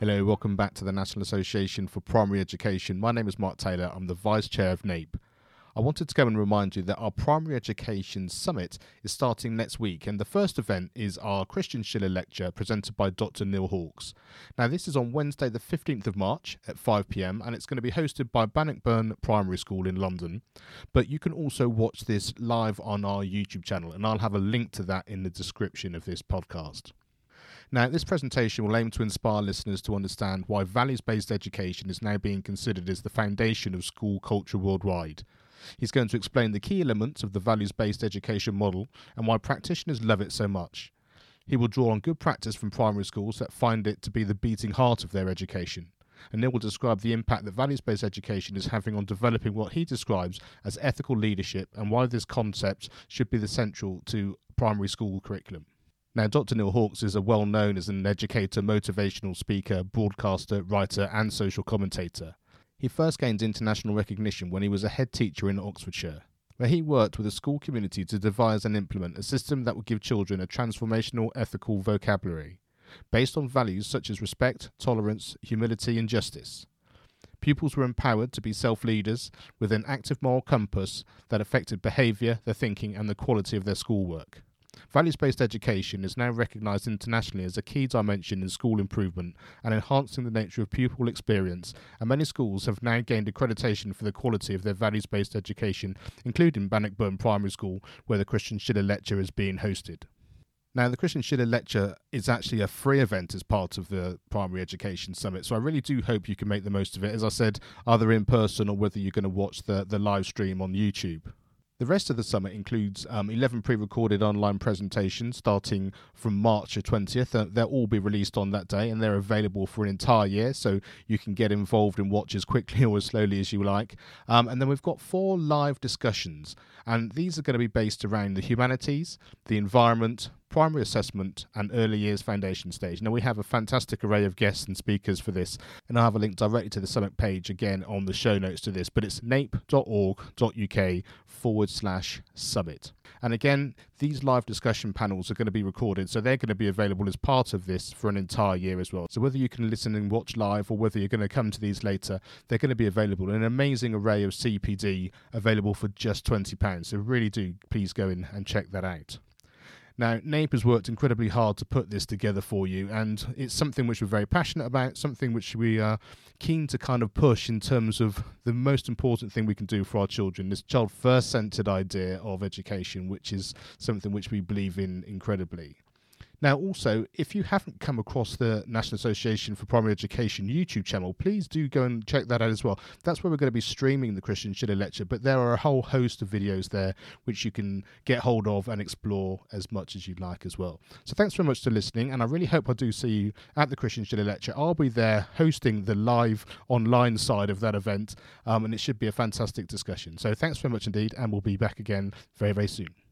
Hello, welcome back to the National Association for Primary Education. My name is Mark Taylor, I'm the Vice Chair of NAPE. I wanted to go and remind you that our Primary Education Summit is starting next week, and the first event is our Christian Schiller lecture presented by Dr. Neil Hawkes. Now, this is on Wednesday, the 15th of March at 5 pm, and it's going to be hosted by Bannockburn Primary School in London. But you can also watch this live on our YouTube channel, and I'll have a link to that in the description of this podcast. Now, this presentation will aim to inspire listeners to understand why values based education is now being considered as the foundation of school culture worldwide. He's going to explain the key elements of the values based education model and why practitioners love it so much. He will draw on good practice from primary schools that find it to be the beating heart of their education. And Neil will describe the impact that values based education is having on developing what he describes as ethical leadership and why this concept should be the central to primary school curriculum. Now, Dr. Neil Hawkes is a well known as an educator, motivational speaker, broadcaster, writer, and social commentator. He first gained international recognition when he was a head teacher in Oxfordshire, where he worked with a school community to devise and implement a system that would give children a transformational ethical vocabulary based on values such as respect, tolerance, humility, and justice. Pupils were empowered to be self leaders with an active moral compass that affected behaviour, their thinking, and the quality of their schoolwork. Values based education is now recognised internationally as a key dimension in school improvement and enhancing the nature of pupil experience, and many schools have now gained accreditation for the quality of their values based education, including Bannockburn Primary School, where the Christian Schiller Lecture is being hosted. Now, the Christian Schiller Lecture is actually a free event as part of the Primary Education Summit, so I really do hope you can make the most of it. As I said, either in person or whether you're going to watch the, the live stream on YouTube. The rest of the summit includes um, 11 pre recorded online presentations starting from March 20th. Uh, they'll all be released on that day and they're available for an entire year, so you can get involved and watch as quickly or as slowly as you like. Um, and then we've got four live discussions, and these are going to be based around the humanities, the environment, primary assessment and early years foundation stage. Now, we have a fantastic array of guests and speakers for this, and I'll have a link directly to the summit page again on the show notes to this, but it's nape.org.uk forward slash summit. And again, these live discussion panels are going to be recorded, so they're going to be available as part of this for an entire year as well. So whether you can listen and watch live or whether you're going to come to these later, they're going to be available. An amazing array of CPD available for just £20. So really do please go in and check that out. Now, NAPE has worked incredibly hard to put this together for you, and it's something which we're very passionate about, something which we are keen to kind of push in terms of the most important thing we can do for our children this child first centered idea of education, which is something which we believe in incredibly. Now, also, if you haven't come across the National Association for Primary Education YouTube channel, please do go and check that out as well. That's where we're going to be streaming the Christian Schiller Lecture, but there are a whole host of videos there which you can get hold of and explore as much as you'd like as well. So, thanks very much for listening, and I really hope I do see you at the Christian Schiller Lecture. I'll be there hosting the live online side of that event, um, and it should be a fantastic discussion. So, thanks very much indeed, and we'll be back again very, very soon.